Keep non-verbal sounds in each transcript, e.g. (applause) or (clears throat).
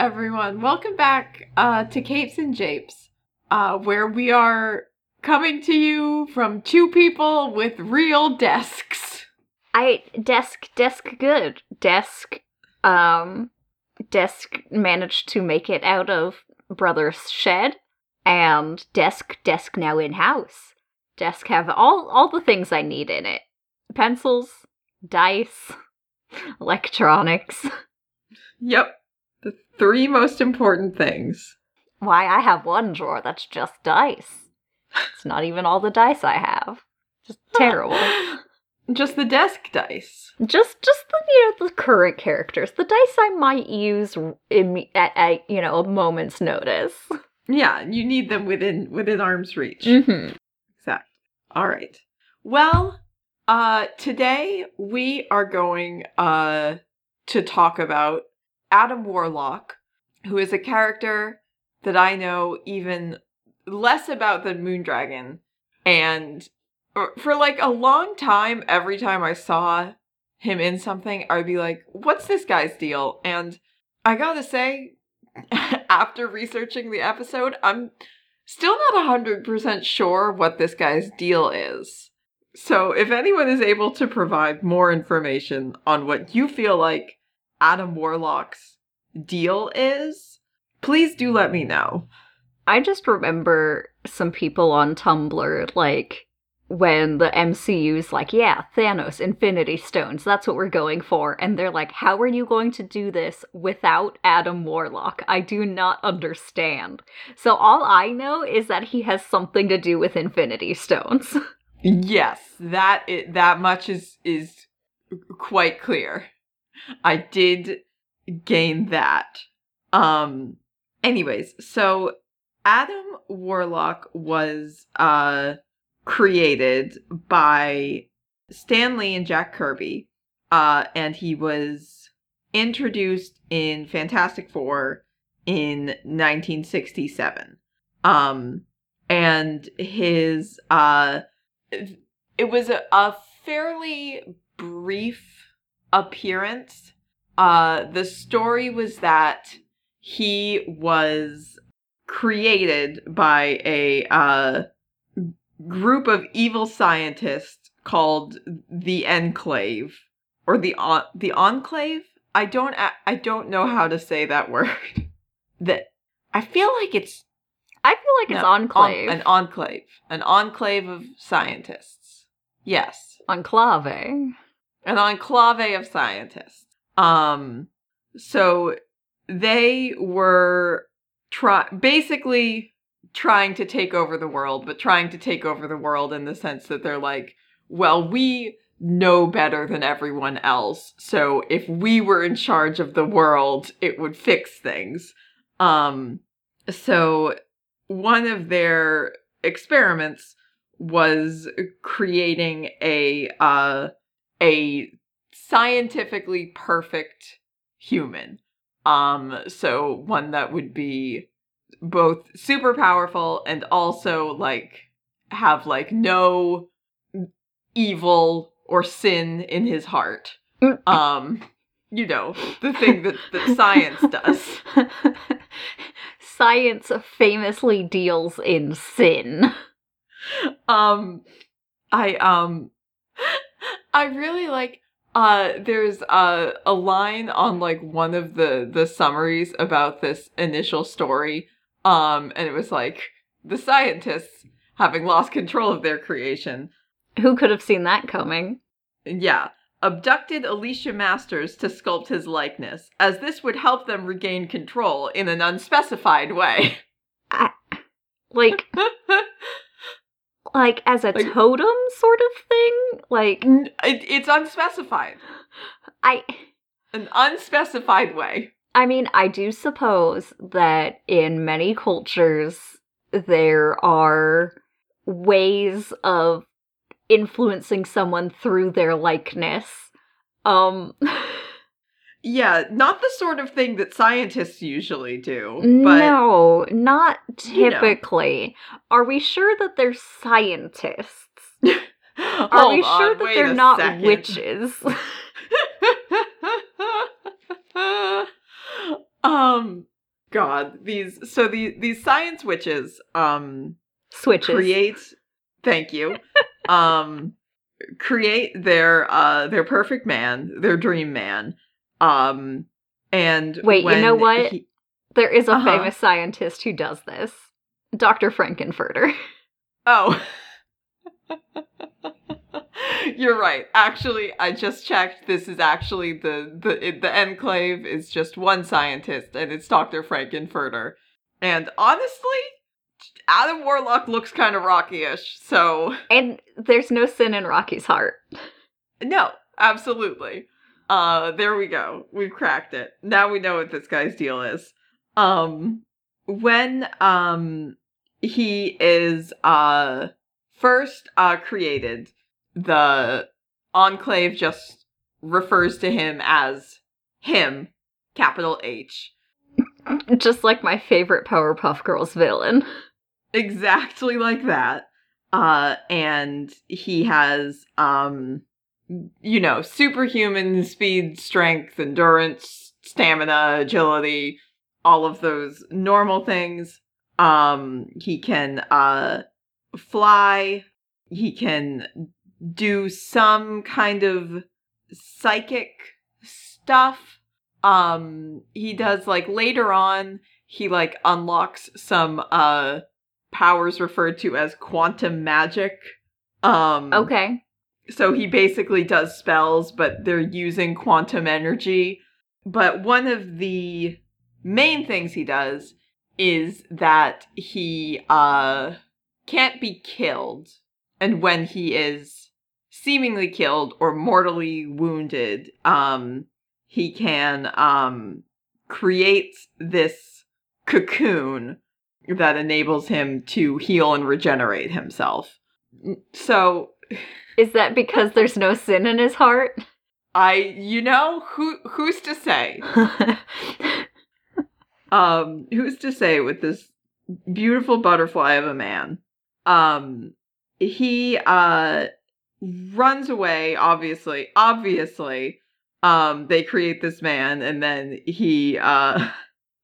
Everyone. Welcome back uh, to Capes and Japes, uh, where we are coming to you from two people with real desks. I desk desk good. Desk um desk managed to make it out of brother's shed and desk desk now in house desk have all all the things I need in it. Pencils dice (laughs) electronics. Yep, three most important things. why I have one drawer that's just dice it's not even all the dice I have just terrible (laughs) Just the desk dice. just just the you know the current characters the dice i might use in, at, at you know a moment's notice Yeah, you need them within within arm's reach. mm-hmm. Exact. All right. Well, uh today we are going uh to talk about Adam Warlock, who is a character that I know even less about than Moondragon and for- like a long time every time I saw him in something I'd be like, "What's this guy's deal?" And I got to say (laughs) after researching the episode, I'm still not 100% sure what this guy's deal is. So, if anyone is able to provide more information on what you feel like Adam Warlock's deal is, please do let me know. i just remember some people on tumblr like when the mcu's like yeah thanos infinity stones that's what we're going for and they're like how are you going to do this without adam warlock i do not understand so all i know is that he has something to do with infinity stones (laughs) Yes, that i that much is is quite clear. I did gain that. Um anyways, so Adam Warlock was uh created by Stan Lee and Jack Kirby. Uh and he was introduced in Fantastic 4 in 1967. Um and his uh it was a, a fairly brief appearance. Uh, the story was that he was created by a uh, group of evil scientists called the Enclave or the on- the Enclave. I don't I don't know how to say that (laughs) word. that I feel like it's i feel like it's enclave en- an enclave. An enclave of scientists. Yes. enclave An enclave of scientists. Um so they were try basically trying to take over the world, but trying to take over the world in the sense that they're like, well, we know better than everyone else. So if we were in charge of the world, it would fix things. Um so one of their experiments was creating a uh a scientifically perfect human um so one that would be both super powerful and also like have like no evil or sin in his heart Mm. um you know the thing that, that science does (laughs) Science famously deals in sin. um i um i really like uh there's a a line on like one of the the summaries about this initial story um and it was like the scientists having lost control of their creation. Who could have seen that coming? yeah. Abducted alicia masters to sculpt his likeness as this would help them regain control in an unspecified way. Like, (laughs) like as a Like- totem sort of thing? Like, it, it's unspecified I. an unspecified way I mean, I do suppose that in many cultures there are ways of influencing someone through their likeness. Um (laughs) Yeah, not the sort of thing that scientists usually do. But no, not you know. typically. Are we sure that they're scientists? (laughs) Are we sure that they're not second. witches? (laughs) um, God, these so these these science witches um Switches. create thank you. (laughs) um create their uh their perfect man, their dream man. Um and Wait, you know what? he- There is a Uh-huh. famous scientist who does this. Dr. Frank-N-Furter. Oh. You're right. Actually, I just checked. This is actually the the it- the enclave is just one scientist, and it's Doctor Frank-N-Furter. And honestly, Adam Warlock looks kind of Rocky-ish. So And there's no sin in Rocky's heart. no, absolutely. Uh, there we go. We've cracked it. Now we know what this guy's deal is. Um, when um he is uh first uh created, the enclave just refers to him as him, capital H. Just like my favorite Powerpuff Girls villain. exactly like that uh and he has um you know superhuman speed strength endurance stamina agility all of those normal things um he can uh fly he can do some kind of psychic stuff um he does like later on he like unlocks some uh powers referred to as quantum magic. Um Okay. So he basically does spells but they're using quantum energy. But one of the main things he does is that he uh can't be killed and when he is seemingly killed or mortally wounded um he can um create this cocoon that enables him to heal and regenerate himself. So Is that because there's no sin in his heart? I you know who who's to say? (laughs) Um who's to say with this beautiful butterfly of a man? Um he uh runs away obviously obviously um they create this man and then he uh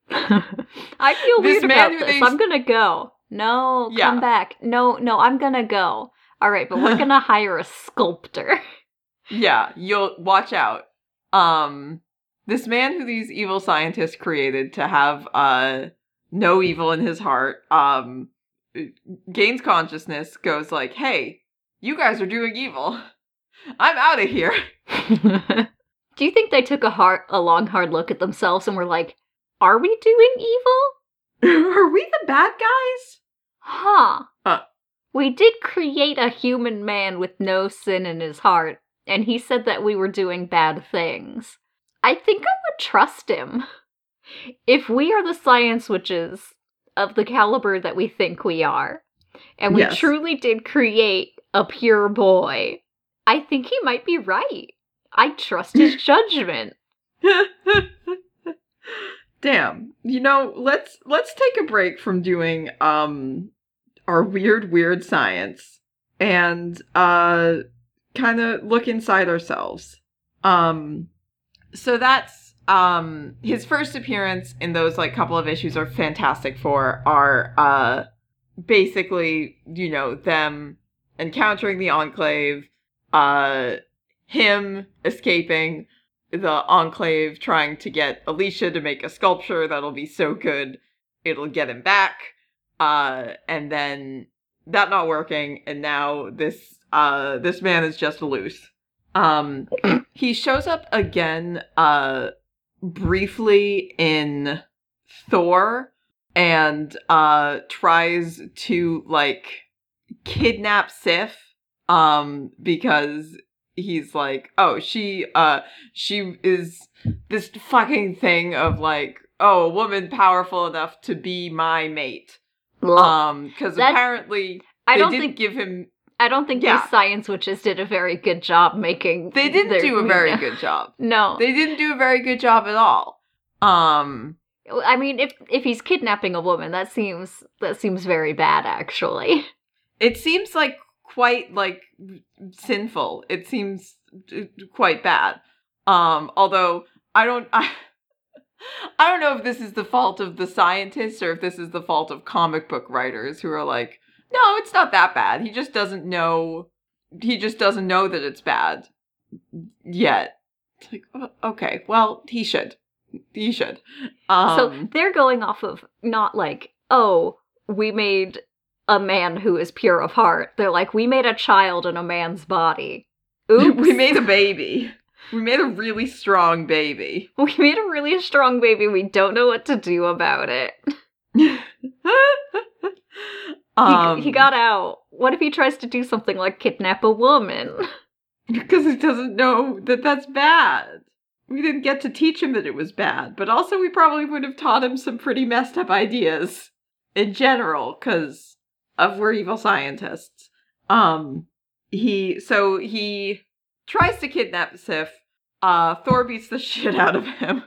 (laughs) I feel weird man about this. they- I'm gonna go. No, Yeah. come back. No, no, I'm gonna go. All right, but we're (laughs) gonna hire a sculptor. Yeah, you'll watch out. Um this man who these evil scientists created to have uh no evil in his heart um gains consciousness goes like, "Hey, you guys are doing evil. I'm out of here." (laughs) Do you think they took a hard, a long, hard look at themselves and were like, "Are we doing evil? (laughs) are we the bad guys? Huh? Huh. We did create a human man with no sin in his heart, and he said that we were doing bad things. I think I would trust him. If we are the science witches of the caliber that we think we are, and we Yes. truly did create a pure boy, I think he might be right. I trust his (laughs) judgment. (laughs) Damn. You know, let's let's take a break from doing um our weird weird science and uh kind of look inside ourselves. Um so that's um his first appearance in those like couple of issues are Fantastic 4 are uh basically, you know, them encountering the enclave, uh him escaping the enclave trying to get Alicia to make a sculpture that'll be so good it'll get him back. Uh and then that not working and now this uh this man is just loose. Um (clears throat) he shows up again uh briefly in Thor and uh tries to like kidnap Sif um because he's like oh she uh she is this fucking thing of like oh a woman powerful enough to be my mate Um because apparently I they don't didn't think give him I don't think Yeah. these science witches did a very good job making. they didn't their- do a very good job (laughs) No, they didn't do a very good job at all um I mean, if if he's kidnapping a woman, that seems that seems very bad, actually. it seems like quite like sinful it seems uh, quite bad um although i don't (laughs) i (laughs) I don't know if this is the fault of the scientists or if this is the fault of comic book writers who are like, no, it's not that bad. He just doesn't know. He just doesn't know that it's bad yet. It's like, oh, okay, well, he should. He should. Um, so they're going off of not like, oh, we made a man who is pure of heart. They're like, we made a child in a man's body. (laughs) Oops. we made a baby. We made a really strong baby. (laughs) We made a really strong baby. We don't know what to do about it. (laughs) um, he, he got out. What if he tries to do something like kidnap a woman? because he doesn't know that that's bad. We didn't get to teach him that it was bad, but also we probably would have taught him some pretty messed up ideas in general because of we're evil scientists. Um, he so he tries to kidnap Sif. Uh, Thor beats the (laughs) shit out of him.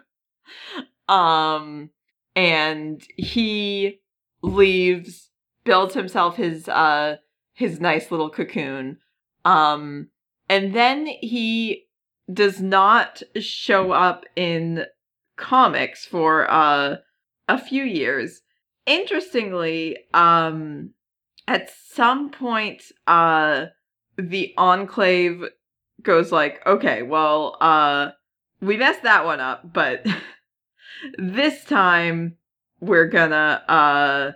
um, and he leaves, builds himself his uh his nice little cocoon. Um, and then he does not show up in comics for uh a few years. Interestingly, um at some point uh the enclave goes like, "Okay, well, uh we messed that one up, but (laughs) this time we're gonna uh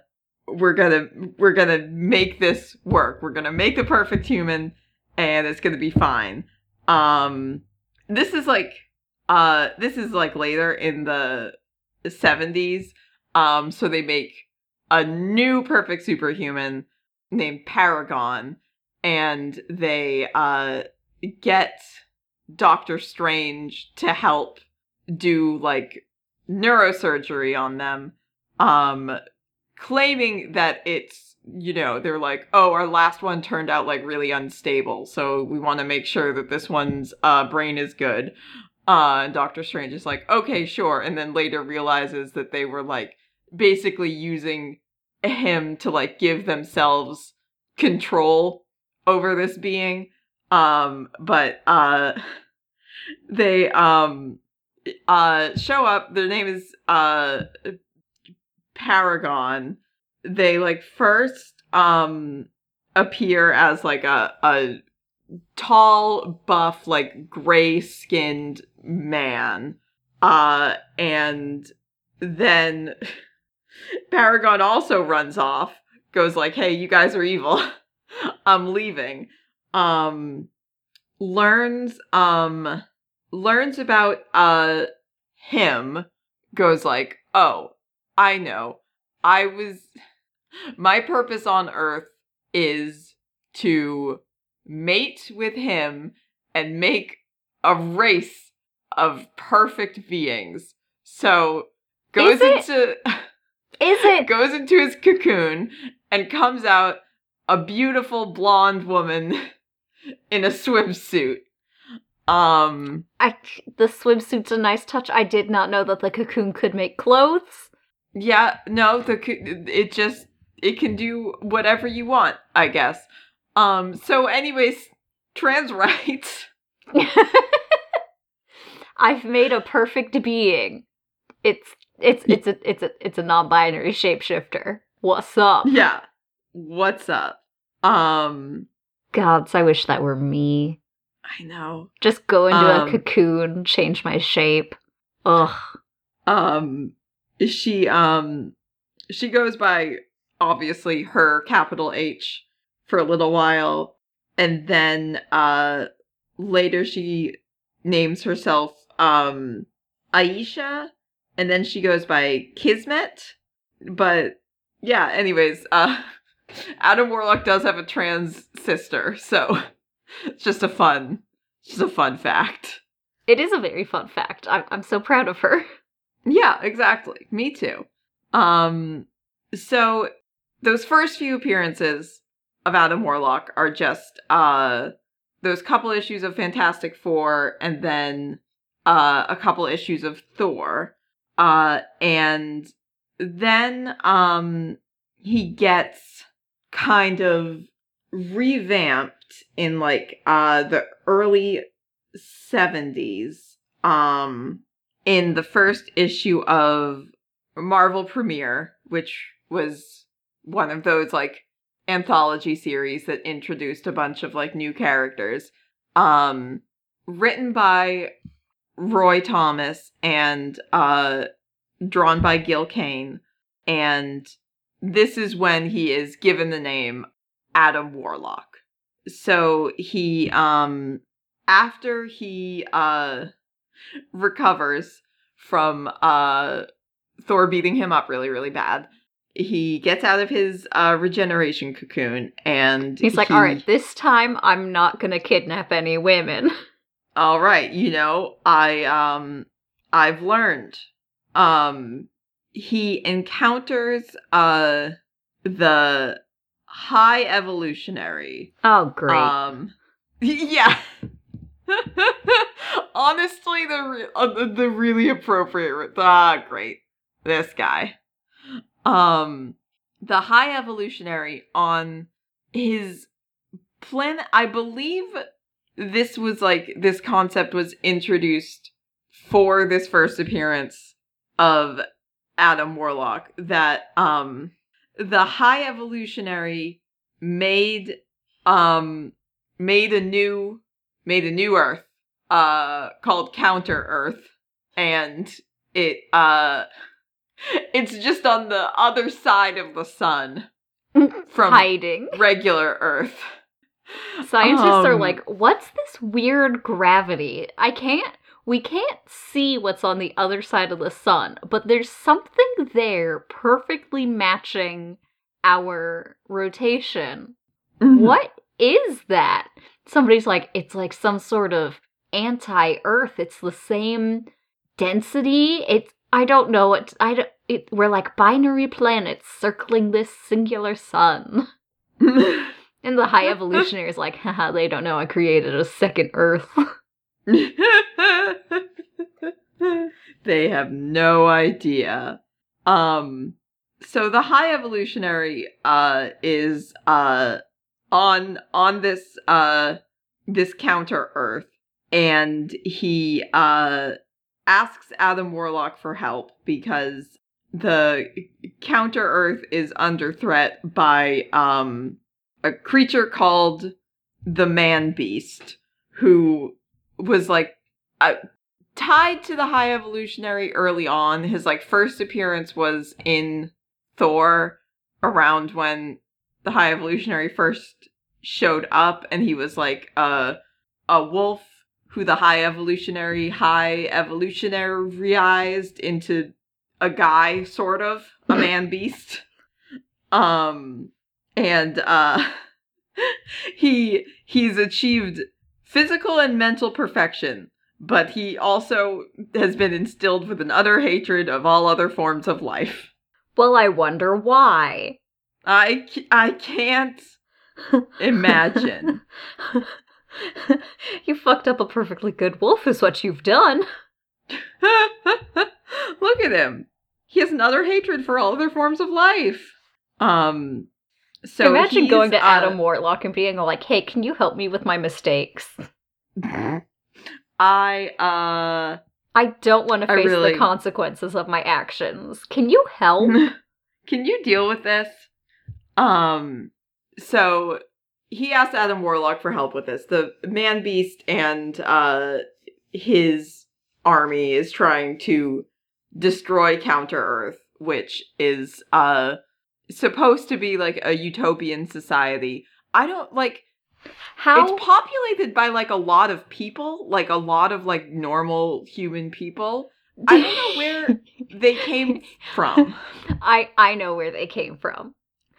we're gonna we're gonna make this work. We're gonna make the perfect human and it's gonna be fine. Um this is like uh this is like later in the 70s. Um so they make a new perfect superhuman named Paragon and they uh get Doctor Strange to help do like neurosurgery on them um claiming that it's you know they're like oh our last one turned out like really unstable so we want to make sure that this one's uh brain is good. Uh and Doctor Strange is like okay sure and then later realizes that they were like basically using him to like give themselves control over this being um but uh they um uh show up their name is uh paragon. They like first um appear as like a a tall buff like gray skinned man. Uh and then (laughs) paragon also runs off goes like hey you guys are evil. (laughs) I'm leaving um learns um learns about uh him goes like oh i know i was my purpose on earth is to mate with him and make a race of perfect beings so goes Is into Is it? (laughs) goes into his cocoon and comes out a beautiful blonde woman in a swimsuit. Um, I, the swimsuit's a nice touch. I did not know that the cocoon could make clothes. yeah, no, the it just it can do whatever you want, I guess. Um, so anyways, trans rights. (laughs) I've made a perfect being. It's it's it's a it's a it's a non-binary shapeshifter. What's up? Yeah. What's up? Um, Gods, I wish that were me. I know. Just go into Um, a cocoon, change my shape. Ugh. um she um she goes by obviously her capital H for a little while and then uh later she names herself um Ayesha and then she goes by Kismet but yeah anyways uh (laughs) Adam Warlock does have a trans sister so it's just a fun just a fun fact It is a very fun fact. I'm I'm so proud of her. (laughs) Yeah, exactly. Me too. Um so those first few appearances of Adam Warlock are just uh those couple issues of Fantastic 4 and then uh a couple issues of Thor. Uh and then um he gets kind of revamped in like uh the early 70s um in the first issue of Marvel Premiere, which was one of those like anthology series that introduced a bunch of like new characters. Um written by Roy Thomas and uh drawn by Gil Kane and this is when he is given the name Adam Warlock. So he um after he uh recovers from uh Thor beating him up really really bad, he gets out of his uh regeneration cocoon and He's like, he- all right, this time I'm not gonna kidnap any women. (laughs) all right you know i um i've learned um he encounters uh the high evolutionary Oh, great. um (laughs) yeah (laughs) honestly the re- uh, the, the really appropriate re- ah great this guy um the high evolutionary on his planet i believe this was like this concept was introduced for this first appearance of Adam Warlock that um the high evolutionary made um made a new made a new earth uh called counter earth and it uh (laughs) it's just on the other side of the sun (laughs) from Hiding. regular earth Scientists are Um, like, what's this weird gravity? I can't. We can't see what's on the other side of the sun, but there's something there perfectly matching our rotation. Mm-hmm. What is that? Somebody's like, it's like some sort of anti Earth. It's the same density. It's, I don't know. It's, I don't, it, we're like binary planets circling this singular sun. (laughs) And the high evolutionary is like, (laughs) haha, they don't know I created a second Earth. (laughs) (laughs) they have no idea. Um so the high evolutionary uh is uh on on this uh this counter earth and he uh asks Adam Warlock for help because the counter earth is under threat by um a creature called the man beast who was like uh, tied to the high evolutionary early on. His like first appearance was in thor around when the high evolutionary first showed up and he was like a a wolf who the high evolutionary high evolutionaryized into a guy sort of a (laughs) man beast. Um and uh (laughs) he he's achieved physical and mental perfection but he also has been instilled with an utter hatred of all other forms of life well, I wonder why. I, I can't (laughs) imagine (laughs) you fucked up a perfectly good wolf, is what you've done. (laughs) look at him he has another hatred for all other forms of life um so Imagine going to uh, Adam Warlock and being like, hey, can you help me with my mistakes? i uh I don't want to face really- the consequences of my actions. Can you help? (laughs) Can you deal with this? Um, so he asked Adam Warlock for help with this. The man beast and uh his army is trying to destroy Counter Earth, which is uh supposed to be like a utopian society. I don't like How? it's populated by like a lot of people, like a lot of like normal human people. I don't know where (laughs) they came from. I I know where they came from.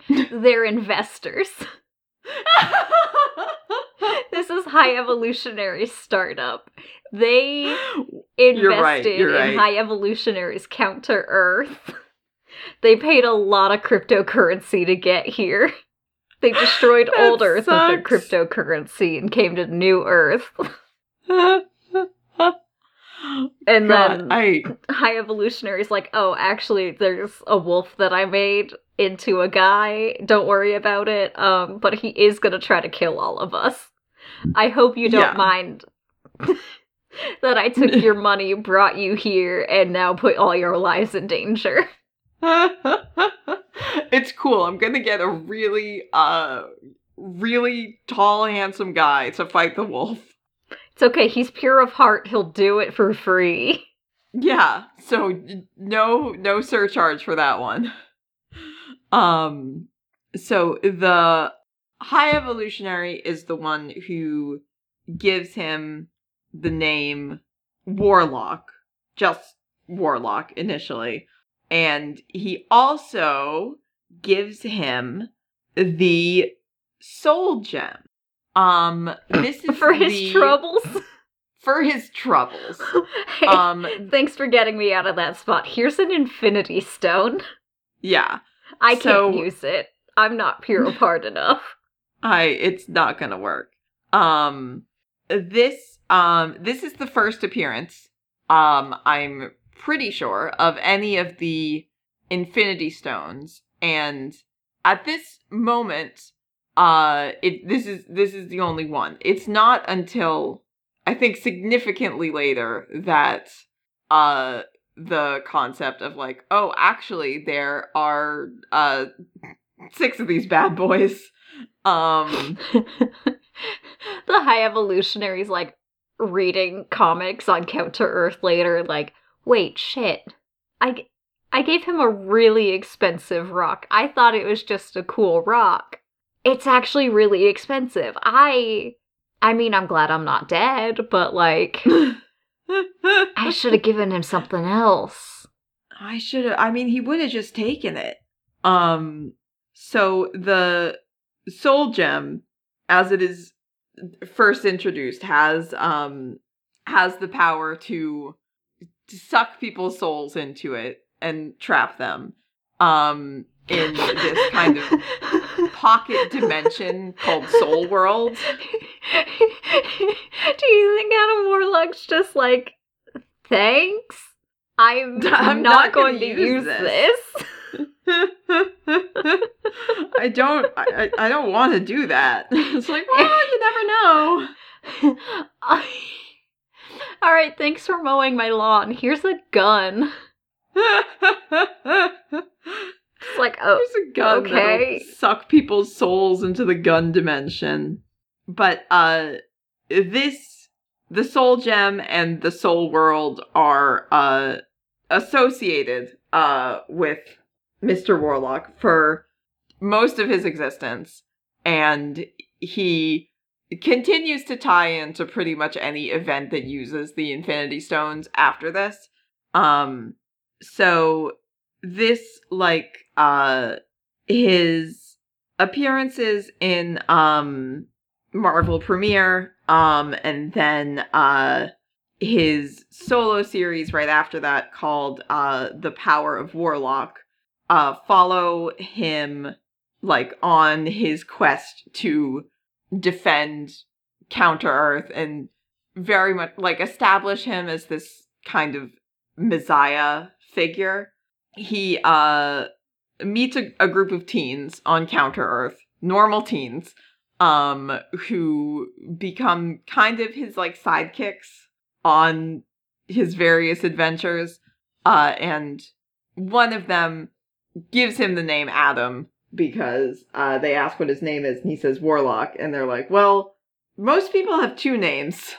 They're investors. (laughs) This is high evolutionary startup. They invested You're right, you're right. in high evolutionaries counter Earth. They paid a lot of cryptocurrency to get here. (laughs) They destroyed old Earth with their cryptocurrency and came to new Earth. (laughs) (laughs) And God, then I high evolutionaries like, oh, actually, there's a wolf that I made into a guy. Don't worry about it. Um, but he is gonna try to kill all of us. I hope you don't Yeah. mind that I took your money, brought you here, and now put all your lives in danger. (laughs) it's cool. I'm gonna get a really, uh, really tall, handsome guy to fight the wolf. It's okay. He's pure of heart. He'll do it for free. Yeah. So no, no surcharge for that one. Um. So the high evolutionary is the one who gives him the name Warlock, just Warlock initially. And he also gives him the soul gem. Um (laughs) this is for his the- troubles. (laughs) for his troubles. (laughs) Hey, Um thanks for getting me out of that spot. Here's an infinity stone. yeah. I So- can't use it. I'm not pure of heart enough. I it's not gonna work. Um this um this is the first appearance, um, I'm pretty sure, of any of the Infinity Stones. And at this moment, uh it this is this is the only one. It's not until I think significantly later that uh the concept of like, oh, actually there are uh six of these bad boys. Um (laughs) the high evolutionaries like reading comics on Counter Earth later, like, wait, shit. I, I gave him a really expensive rock. I thought it was just a cool rock. It's actually really expensive. I. I mean, I'm glad I'm not dead, but like, (laughs) I should have given him something else. I should have I mean he would have just taken it. Um so the soul gem as it is first introduced has um has the power to suck people's souls into it and trap them um in this kind of (laughs) pocket dimension called soul world. Do you think Adam Warlock's just like, thanks? I'm, (laughs) I'm not, not going gonna use use this." this. (laughs) I don't I, I I don't want to do that. It's like, well, you never know. I... All right, thanks for mowing my lawn. Here's a gun. It's like, oh, There's a gun okay. that'll suck people's souls into the gun dimension. But uh this the soul gem and the soul world are uh associated uh with Mr. Warlock for most of his existence and he continues to tie into pretty much any event that uses the infinity stones after this. Um so this like uh his appearances in um Marvel Premiere um and then uh his solo series right after that called uh The Power of Warlock uh follow him like on his quest to defend Counter Earth and very much like establish him as this kind of messiah figure. He uh meets a, a group of teens on counter earth normal teens um who become kind of his like sidekicks on his various adventures uh and one of them gives him the name adam because uh they ask what his name is and he says warlock and they're like well most people have two names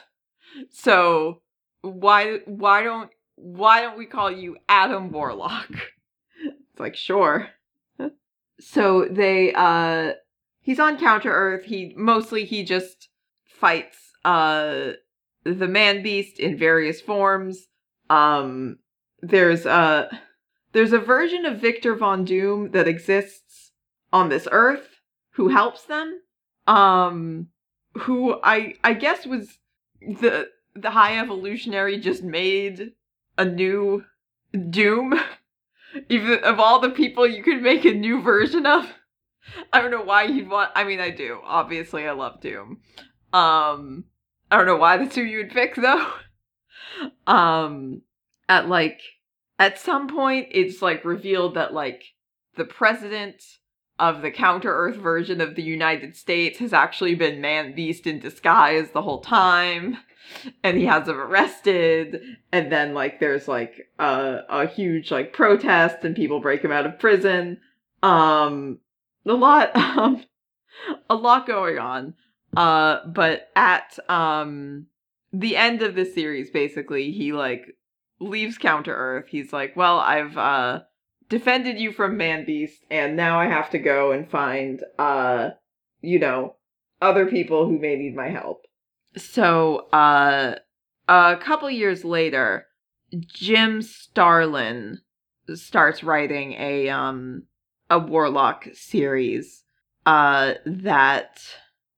so why why don't why don't we call you Adam Warlock? It's like, sure. so they uh he's on Counter Earth. He mostly he just fights uh the man beast in various forms. Um there's a there's a version of Victor Von Doom that exists on this earth who helps them. Um who I I guess was the the high evolutionary just made a new Doom. (laughs) Even of all the people you could make a new version of. I don't know why you'd want I mean I do. Obviously I love Doom. Um I don't know why that's who you would pick (laughs) though. Um at like at some point it's like revealed that like the president of the counter earth version of the United States has actually been man beast in disguise the whole time. and he has them arrested. And then like there's like a, a huge like protest and people break him out of prison. Um a lot (laughs) um a lot going on. Uh but at um the end of the series basically he like leaves counter earth. He's like well i've uh defended you from man beast and now i have to go and find uh you know other people who may need my help. So uh a couple years later jim starlin starts writing a um a warlock series uh that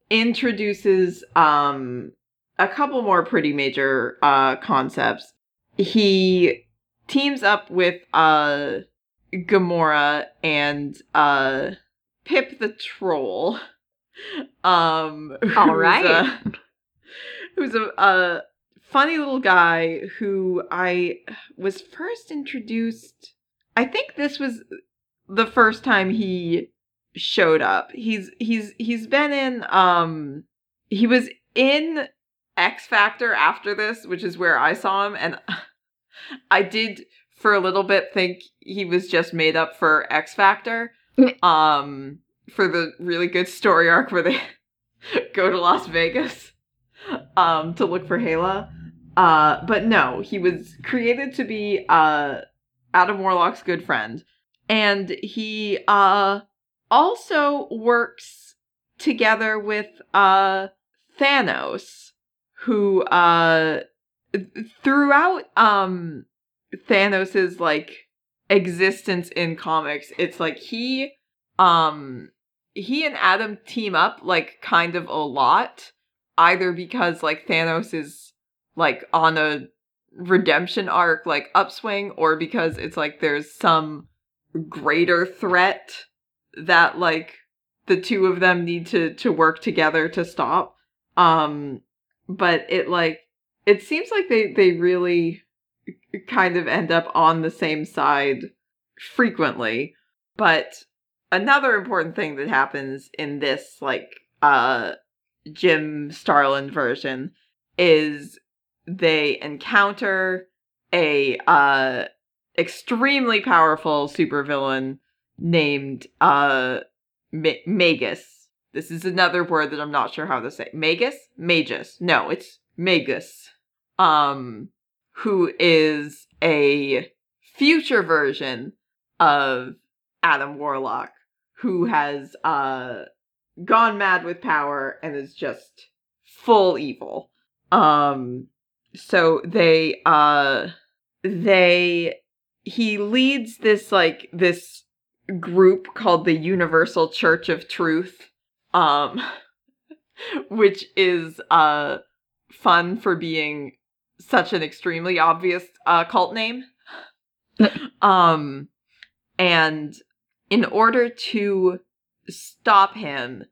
introduces um a couple more pretty major uh concepts. He teams up with uh Gamora and uh Pip the troll. Um All who's right. a- who's a, a funny little guy who I was first introduced I think this was the first time he showed up. He's he's he's been in um he was in X Factor after this, which is where I saw him and I did for a little bit think he was just made up for X Factor. um for the really good story arc where they (laughs) go to Las Vegas um to look for Hela. Uh but no, he was created to be uh Adam Warlock's good friend and he uh also works together with uh Thanos who uh throughout um Thanos's like existence in comics it's like he um he and Adam team up like kind of a lot either because like Thanos is like on a redemption arc like upswing or because it's like there's some greater threat that like the two of them need to to work together to stop. Um but it like it seems like they they really kind of end up on the same side frequently but another important thing that happens in this like uh Jim Starlin version is they encounter a uh extremely powerful supervillain named uh Ma- Magus. This is another word that I'm not sure how to say. Magus? Magus. No, it's Magus. Um who is a future version of Adam Warlock who has uh gone mad with power and is just full evil. Um so they uh they he leads this like this group called the Universal Church of Truth um (laughs) which is uh fun for being such an extremely obvious uh cult name. (laughs) Um and in order to stop him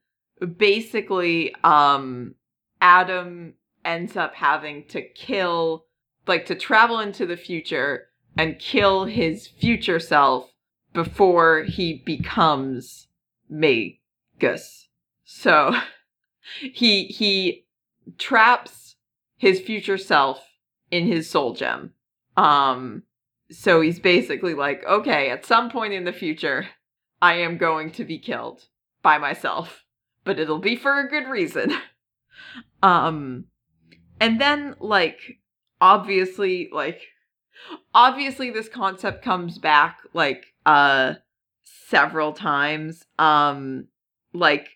basically um adam ends up having to kill like to travel into the future and kill his future self before he becomes magus. So (laughs) he he traps his future self in his soul gem. Um so he's basically like okay at some point in the future i am going to be killed by myself but it'll be for a good reason. (laughs) Um and then like obviously like obviously this concept comes back like uh several times. Um like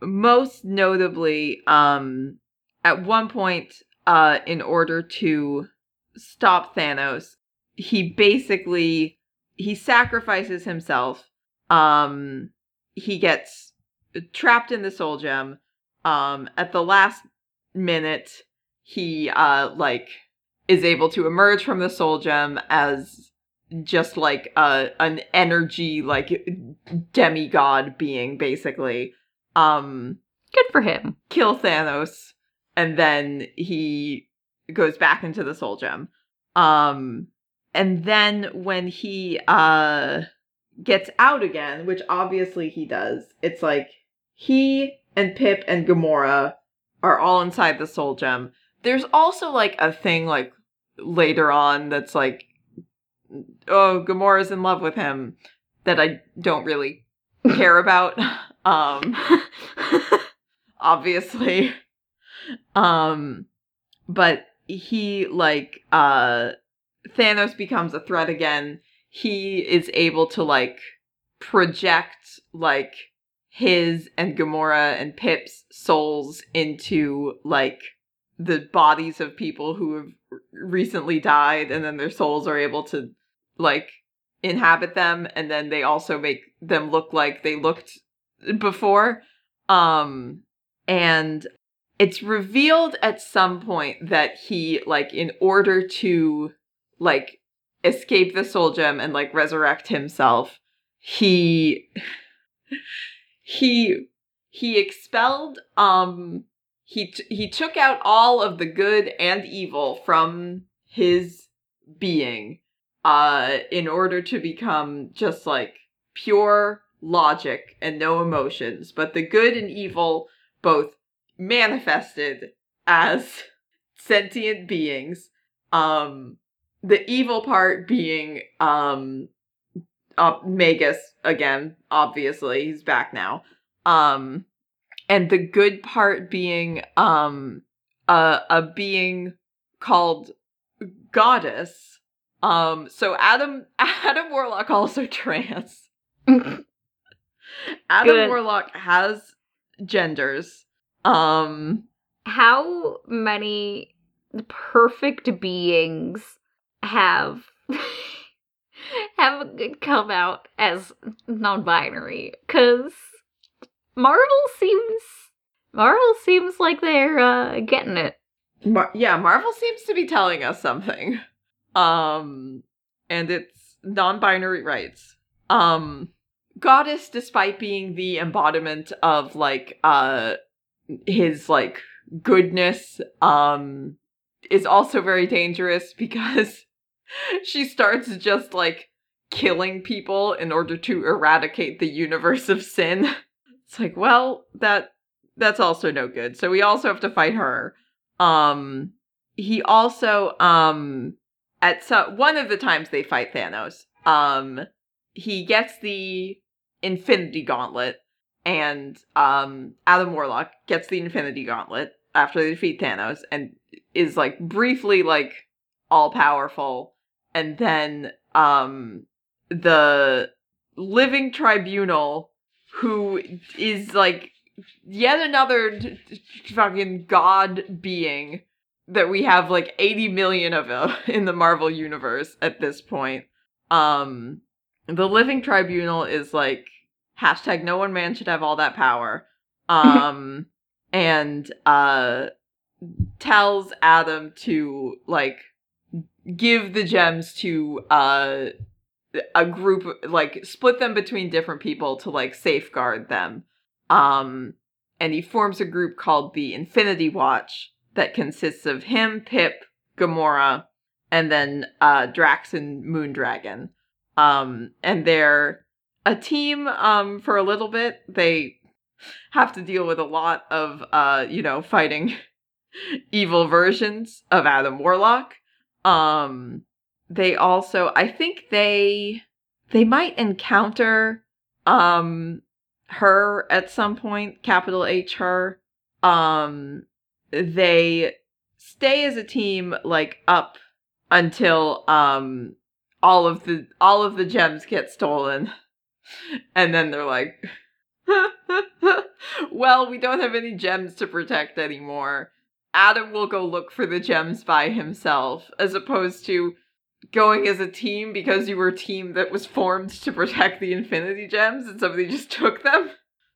most notably um at one point uh in order to stop Thanos he basically he sacrifices himself um he gets trapped in the soul gem um at the last minute he uh like is able to emerge from the soul gem as just like a an energy like demigod being basically um Good for him. kill Thanos and then he goes back into the soul gem um and then when he uh gets out again which obviously he does it's like he and Pip and Gamora are all inside the soul gem there's also like a thing like later on that's like oh Gamora's in love with him that I don't really (laughs) care about. (laughs) Um (laughs) obviously. Um but he like uh Thanos becomes a threat again. He is able to like project like his and Gamora and Pip's souls into like the bodies of people who have recently died and then their souls are able to like inhabit them and then they also make them look like they looked before um and it's revealed at some point that he like in order to like escape the soul gem and like resurrect himself he he he expelled um he t- he took out all of the good and evil from his being uh in order to become just like pure logic and no emotions. But the good and evil both manifested as (laughs) sentient beings. Um the evil part being um uh, Magus again obviously he's back now. Um and the good part being um a a being called goddess. Um so adam (laughs) adam warlock also trans. (laughs) Adam Good. warlock has genders um How many perfect beings have (laughs) have come out as non-binary? Cuz Marvel seems Marvel seems like they're uh, getting it. Mar- yeah, Marvel seems to be telling us something. Um and it's non-binary rights. Um Goddess despite being the embodiment of like uh his like goodness um is also very dangerous (laughs) because she starts just like killing people in order to eradicate the universe of sin. (laughs) It's like, well, that that's also no good. So we also have to fight her. Um he also um at so one of the times they fight Thanos, um he gets the Infinity Gauntlet and um Adam Warlock gets the Infinity Gauntlet after they defeat Thanos and is like briefly like all powerful and then um the living tribunal who is like yet another fucking god being that we have like 80 million of uh, (laughs) in the Marvel universe at this point. Um the living tribunal is like hashtag no one man should have all that power. Um (laughs) and uh tells Adam to like give the gems to uh a group like split them between different people to like safeguard them um and he forms a group called the infinity watch that consists of him pip gamora and then uh drax and moondragon um and they're a team um for a little bit. They have to deal with a lot of uh you know fighting (laughs) evil versions of adam warlock. Um they also i think they they might encounter um her at some point capital h her. Um they stay as a team like up until um all of the all of the gems get stolen and then they're like (laughs) well we don't have any gems to protect anymore adam will go look for the gems by himself as opposed to going as a team because you were a team that was formed to protect the infinity gems and somebody (laughs) just took them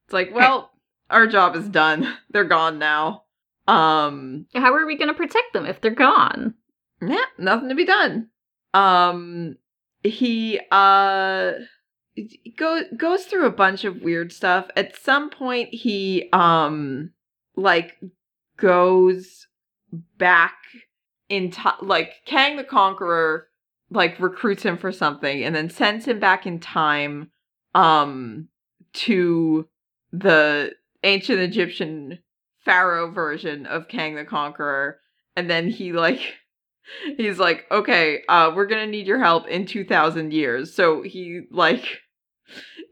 it's like well (laughs) our job is done they're gone now um How are we going to protect them if they're gone? yeah, nothing to be done. Um, he uh go goes through a bunch of weird stuff. At some point, he um like goes back in time. Like Kang the Conqueror like recruits him for something and then sends him back in time um to the ancient Egyptian pharaoh version of Kang the Conqueror and then he like (laughs) he's like, okay, uh, we're gonna need your help in two thousand years. So he like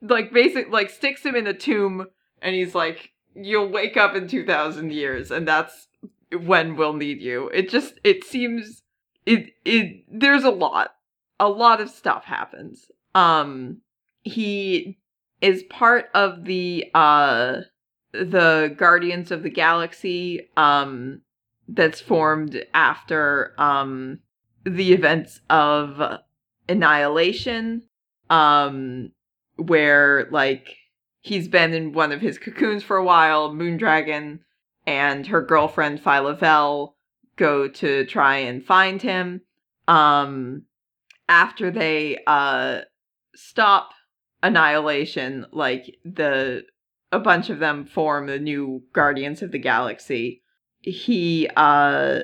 like basic like sticks him in a tomb, and he's like, you'll wake up in two thousand years, and that's when we'll need you. It just it seems it it there's a lot a lot of stuff happens. Um he is part of the uh the Guardians of the Galaxy um that's formed after um the events of Annihilation um where like he's been in one of his cocoons for a while, Moondragon and her girlfriend Phyla-Vell go to try and find him. Um after they uh stop annihilation, like the a bunch of them form the new Guardians of the Galaxy. He uh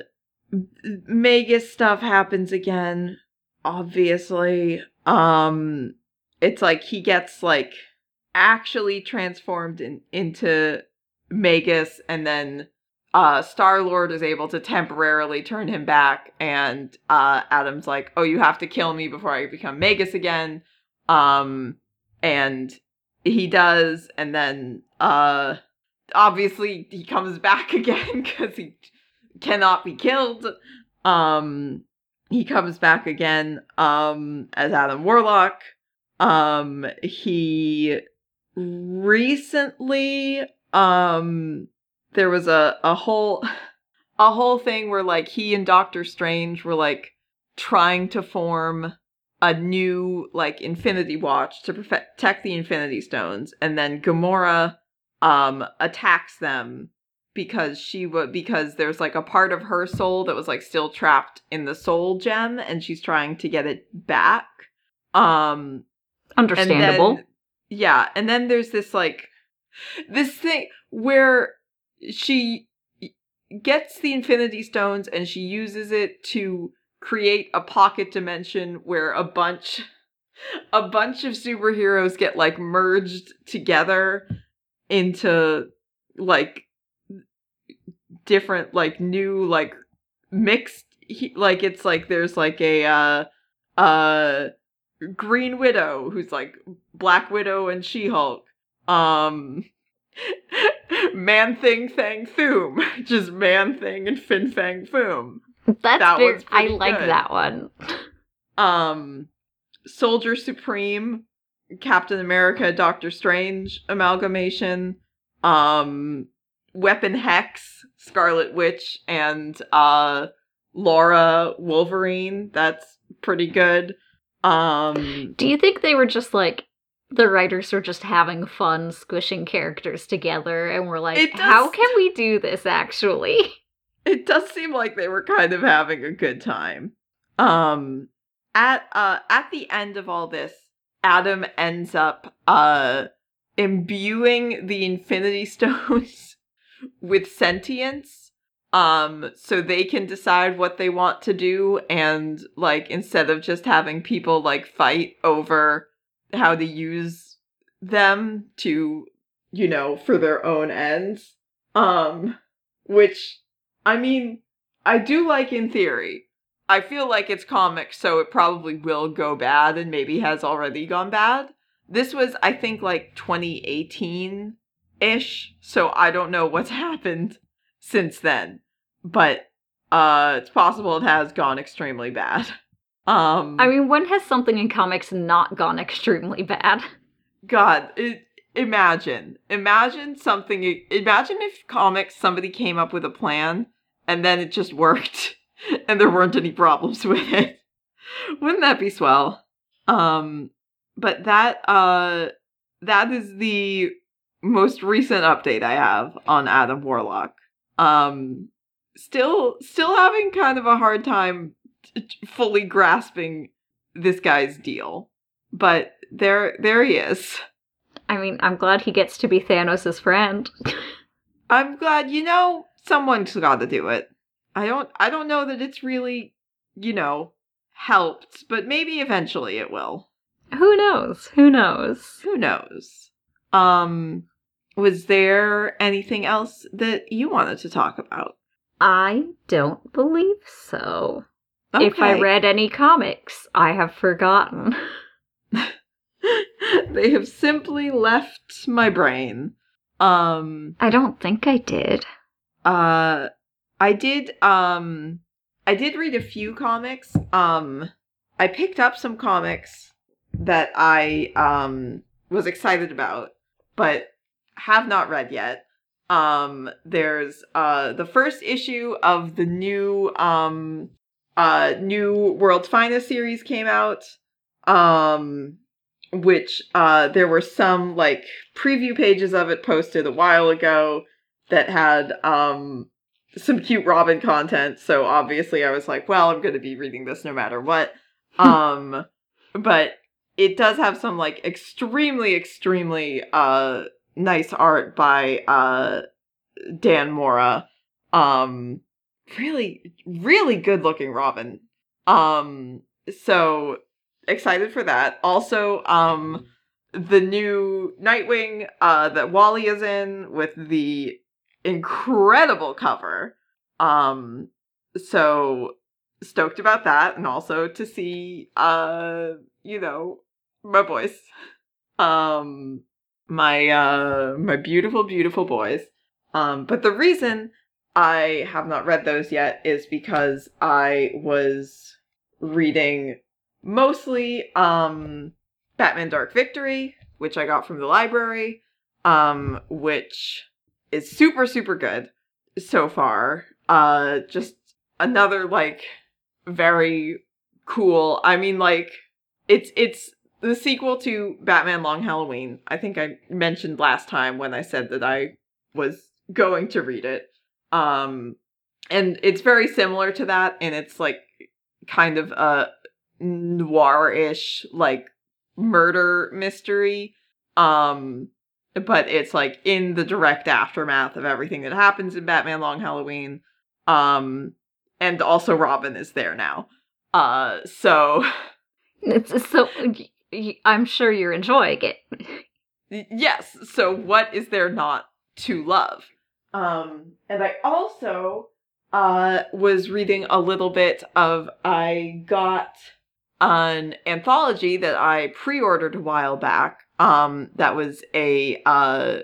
Magus stuff happens again, obviously. Um it's like he gets like actually transformed in, into Magus and then uh Star Lord is able to temporarily turn him back and uh Adam's like, "Oh, you have to kill me before I become Magus again." Um and he does and then uh obviously he comes (laughs) back again cuz he cannot be killed. Um he comes back again um as Adam Warlock. Um he recently um there was a a whole (laughs) a whole thing where like he and Doctor Strange were like trying to form a new like Infinity Watch to protect the Infinity Stones, and then Gamora um attacks them because she would because there's like a part of her soul that was like still trapped in the soul gem and she's trying to get it back. Um understandable and then, yeah and then there's this like this thing where she gets the infinity stones and she uses it to create a pocket dimension where a bunch a bunch of superheroes get like merged together into like different like new like mixed like it's like there's like a uh uh green widow who's like black widow and she-hulk. Um (laughs) man thing thang thoom (laughs) just man thing and fin fang foom. That's That very, I like good. that one. um soldier supreme captain america doctor strange amalgamation um weapon hex scarlet witch and uh laura wolverine. That's pretty good um Do you think they were just like the writers were just having fun squishing characters together and were like, does- how can we do this actually? (laughs) it does seem like they were kind of having a good time. Um at uh at the end of all this, Adam ends up uh imbuing the Infinity (laughs) Stones with sentience um so they can decide what they want to do and like instead of just having people like fight over how to use them to you know for their own ends um which I mean, I do like in theory. I feel like it's comics, so it probably will go bad and maybe has already gone bad. This was, I think, like 2018 ish, so I don't know what's (laughs) happened since then. But uh it's possible it has gone extremely bad. (laughs) Um I mean, when has something in comics not gone extremely bad? (laughs) God, it, imagine. Imagine something. Imagine if comics, somebody came up with a plan and then it just worked (laughs) and there weren't any problems with it. Wouldn't that be swell? Um, but that, uh, that is the most recent update I have on Adam Warlock. Um, still, still having kind of a hard time t- fully grasping this guy's deal. But there, there he is. I mean, I'm glad he gets to be Thanos' friend. (laughs) I'm glad, you know, someone's got to do it. I don't, I don't know that it's really, you know, helped, but maybe eventually it will. Who knows? Who knows? Who knows? Um, was there anything else that you wanted to talk about? I don't believe so. If I read any comics, I have forgotten. (laughs) (laughs) they have simply left my brain. Um I don't think I did. uh I did um I did read a few comics. Um I picked up some comics that I um was excited about but have not read yet. Um there's uh the first issue of the new um uh new World's Finest series came out. Um which uh there were some like preview pages of it posted a while ago that had um some cute Robin content. So obviously I was like, well, I'm going to be reading this no matter what. (laughs) um but it does have some like extremely extremely uh nice art by uh Dan Mora. Um really really good looking Robin. Um so excited for that. Also um the new Nightwing uh that Wally is in with the incredible cover. Um so stoked about that and also to see uh you know my boys. Um my uh my beautiful beautiful boys. Um but the reason I have not read those yet is because I was reading mostly um Batman Dark Victory, which I got from the library, um which is super super good so far. Uh just another like very cool. I mean like it's it's the sequel to Batman Long Halloween. I think I mentioned last time when I said that I was going to read it. Um and it's very similar to that and it's like kind of a noir-ish like murder mystery. Um but it's like in the direct aftermath of everything that happens in Batman Long Halloween. Um and also Robin is there now. Uh so It's so I'm sure you're enjoying it. Yes so what is there not to love um and i also uh was reading a little bit of i got an anthology that i pre-ordered a while back um that was a uh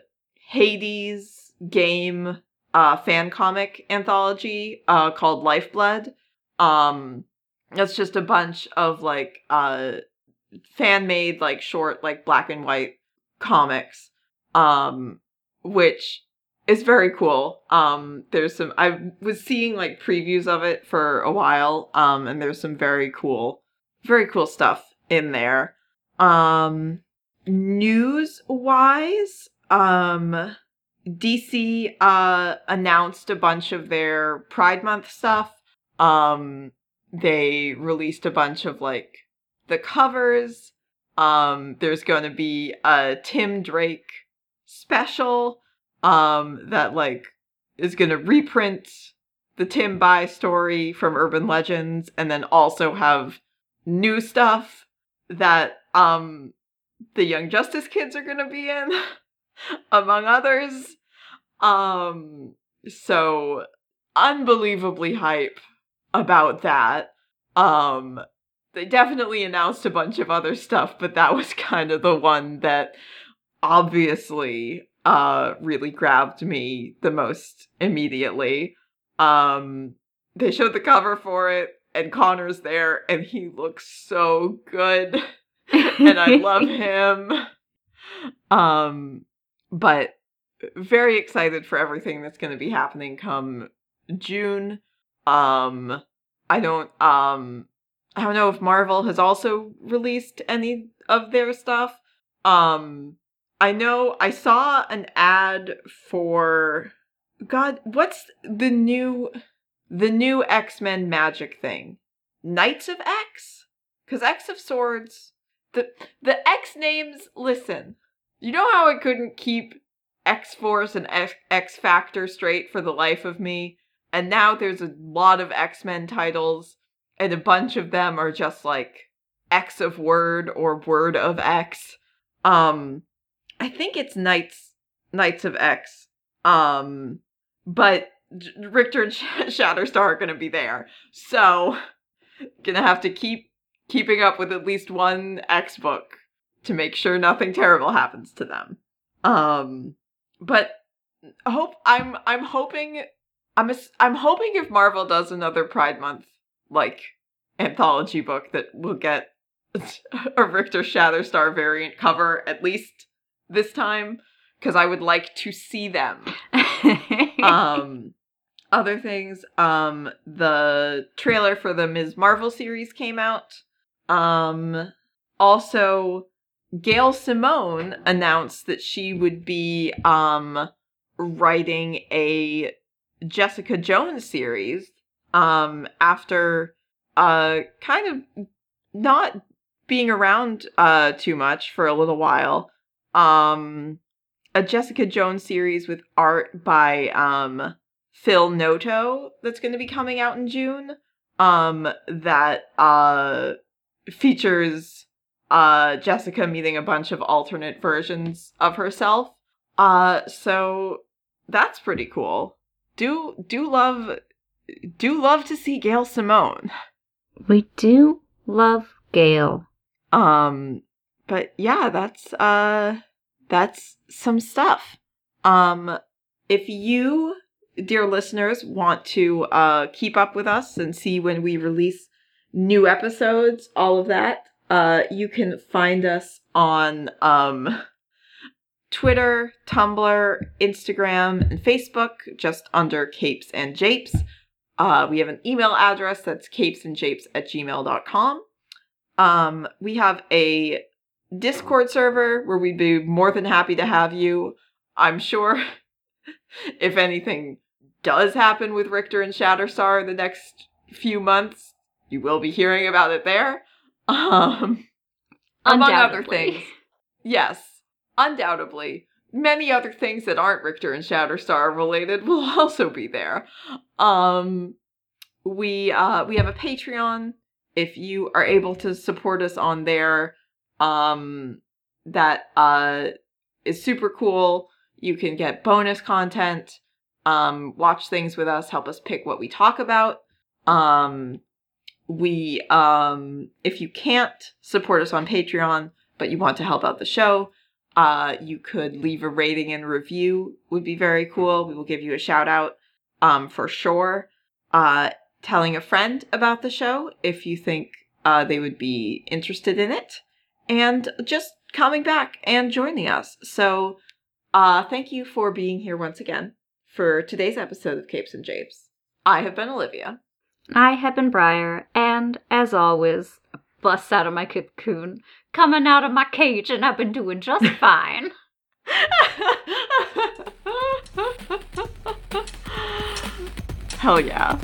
hades game uh fan comic anthology uh called lifeblood um that's just a bunch of like uh fan made like short like black and white comics um which is very cool. Um there's some i was seeing like previews of it for a while um and there's some very cool very cool stuff in there. Um news wise um dc uh announced a bunch of their pride month stuff. Um they released a bunch of like the covers um, there's going to be a Tim Drake special um, that like is going to reprint the Tim By story from Urban Legends and then also have new stuff that um the Young Justice kids are going to be in (laughs) among others. Um so unbelievably hype about that. Um they definitely announced a bunch of other stuff, but that was (laughs) kind of the one that obviously uh really grabbed me the most immediately. Um they showed the cover for it and Conner's there and he looks so good (laughs) and I love (laughs) him. Um but very excited for everything that's going to be happening come June. Um I don't um I don't know if Marvel has also released any of their stuff. Um I know I saw an ad for God, what's the new the new X-Men magic thing? Knights of X? Cuz X of Swords the the X names, listen. You know how I couldn't keep X-Force and X, X Factor straight for the life of me? And now there's a lot of X-Men titles and a bunch of them are just like X of Word or Word of X. Um I think it's Knights Knights of X. Um but Rictor and (laughs) Shatterstar are going to be there. So, gonna have to keep keeping up with at least one X book to make sure nothing terrible happens to them. Um, but hope I'm I'm hoping I'm ass- I'm hoping if Marvel does another Pride Month like anthology book that we'll get (laughs) a Rictor Shatterstar variant cover at least this time because I would like to see them. (laughs) um other things um the trailer for the Ms. Marvel series came out. Um also Gail Simone announced that she would be um writing a Jessica Jones series um after uh kind of not being around uh too much for a little while. Um a Jessica Jones series with art by um Phil Noto that's going to be coming out in June um that uh features uh Jessica meeting a bunch of alternate versions of herself. Uh so that's pretty cool. Do do love do love to see Gail Simone. we do love Gail. Um but yeah, that's uh that's some stuff. Um if you dear listeners want to uh keep up with us and see when we release new episodes, all of that, uh you can find us on um Twitter, Tumblr, Instagram, and Facebook just under Capes and Japes. Uh, we have an email address that's capesandjapes at gmail.com. Um, we have a Discord server where we'd be more than happy to have you. I'm sure (laughs) if anything does happen with Rictor and Shatterstar in the next few months, you will be hearing about it there. (laughs) Um, among other things. Yes, undoubtedly. Many other things that aren't Rictor and Shatterstar related (laughs) will also be there. Um we uh we have a Patreon. If you are able to support us on there, um that uh is super cool. You can get bonus content, um watch things with us, help us pick what we talk about. Um we um if you can't support us on Patreon, but you want to help out the show, uh you could leave a rating and review would be very cool. We will give you a shout out um for sure. Uh telling a friend about the show if you think uh they would be interested in it and just coming back and joining us. So uh thank you for being here once again for today's episode of Capes and Japes. I have been Olivia. I have been Briar, and as always, bust out of my cocoon, coming out of my cage, and I've been doing just (laughs) fine. Hell yeah.